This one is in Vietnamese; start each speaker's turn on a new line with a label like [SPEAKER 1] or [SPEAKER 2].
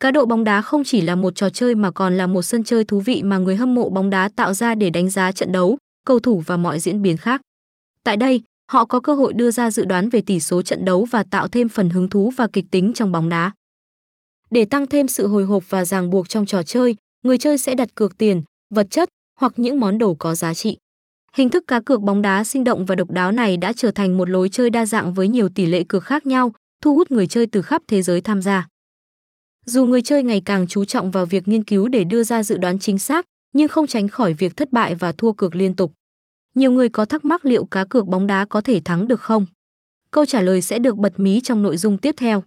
[SPEAKER 1] Cá độ bóng đá không chỉ là một trò chơi mà còn là một sân chơi thú vị mà người hâm mộ bóng đá tạo ra để đánh giá trận đấu, cầu thủ và mọi diễn biến khác. Tại đây, họ có cơ hội đưa ra dự đoán về tỷ số trận đấu và tạo thêm phần hứng thú và kịch tính trong bóng đá. Để tăng thêm sự hồi hộp và ràng buộc trong trò chơi, người chơi sẽ đặt cược tiền, vật chất hoặc những món đồ có giá trị. Hình thức cá cược bóng đá sinh động và độc đáo này đã trở thành một lối chơi đa dạng với nhiều tỷ lệ cược khác nhau, thu hút người chơi từ khắp thế giới tham gia. Dù người chơi ngày càng chú trọng vào việc nghiên cứu để đưa ra dự đoán chính xác, nhưng không tránh khỏi việc thất bại và thua cược liên tục. Nhiều người có thắc mắc liệu cá cược bóng đá có thể thắng được không? Câu trả lời sẽ được bật mí trong nội dung tiếp theo.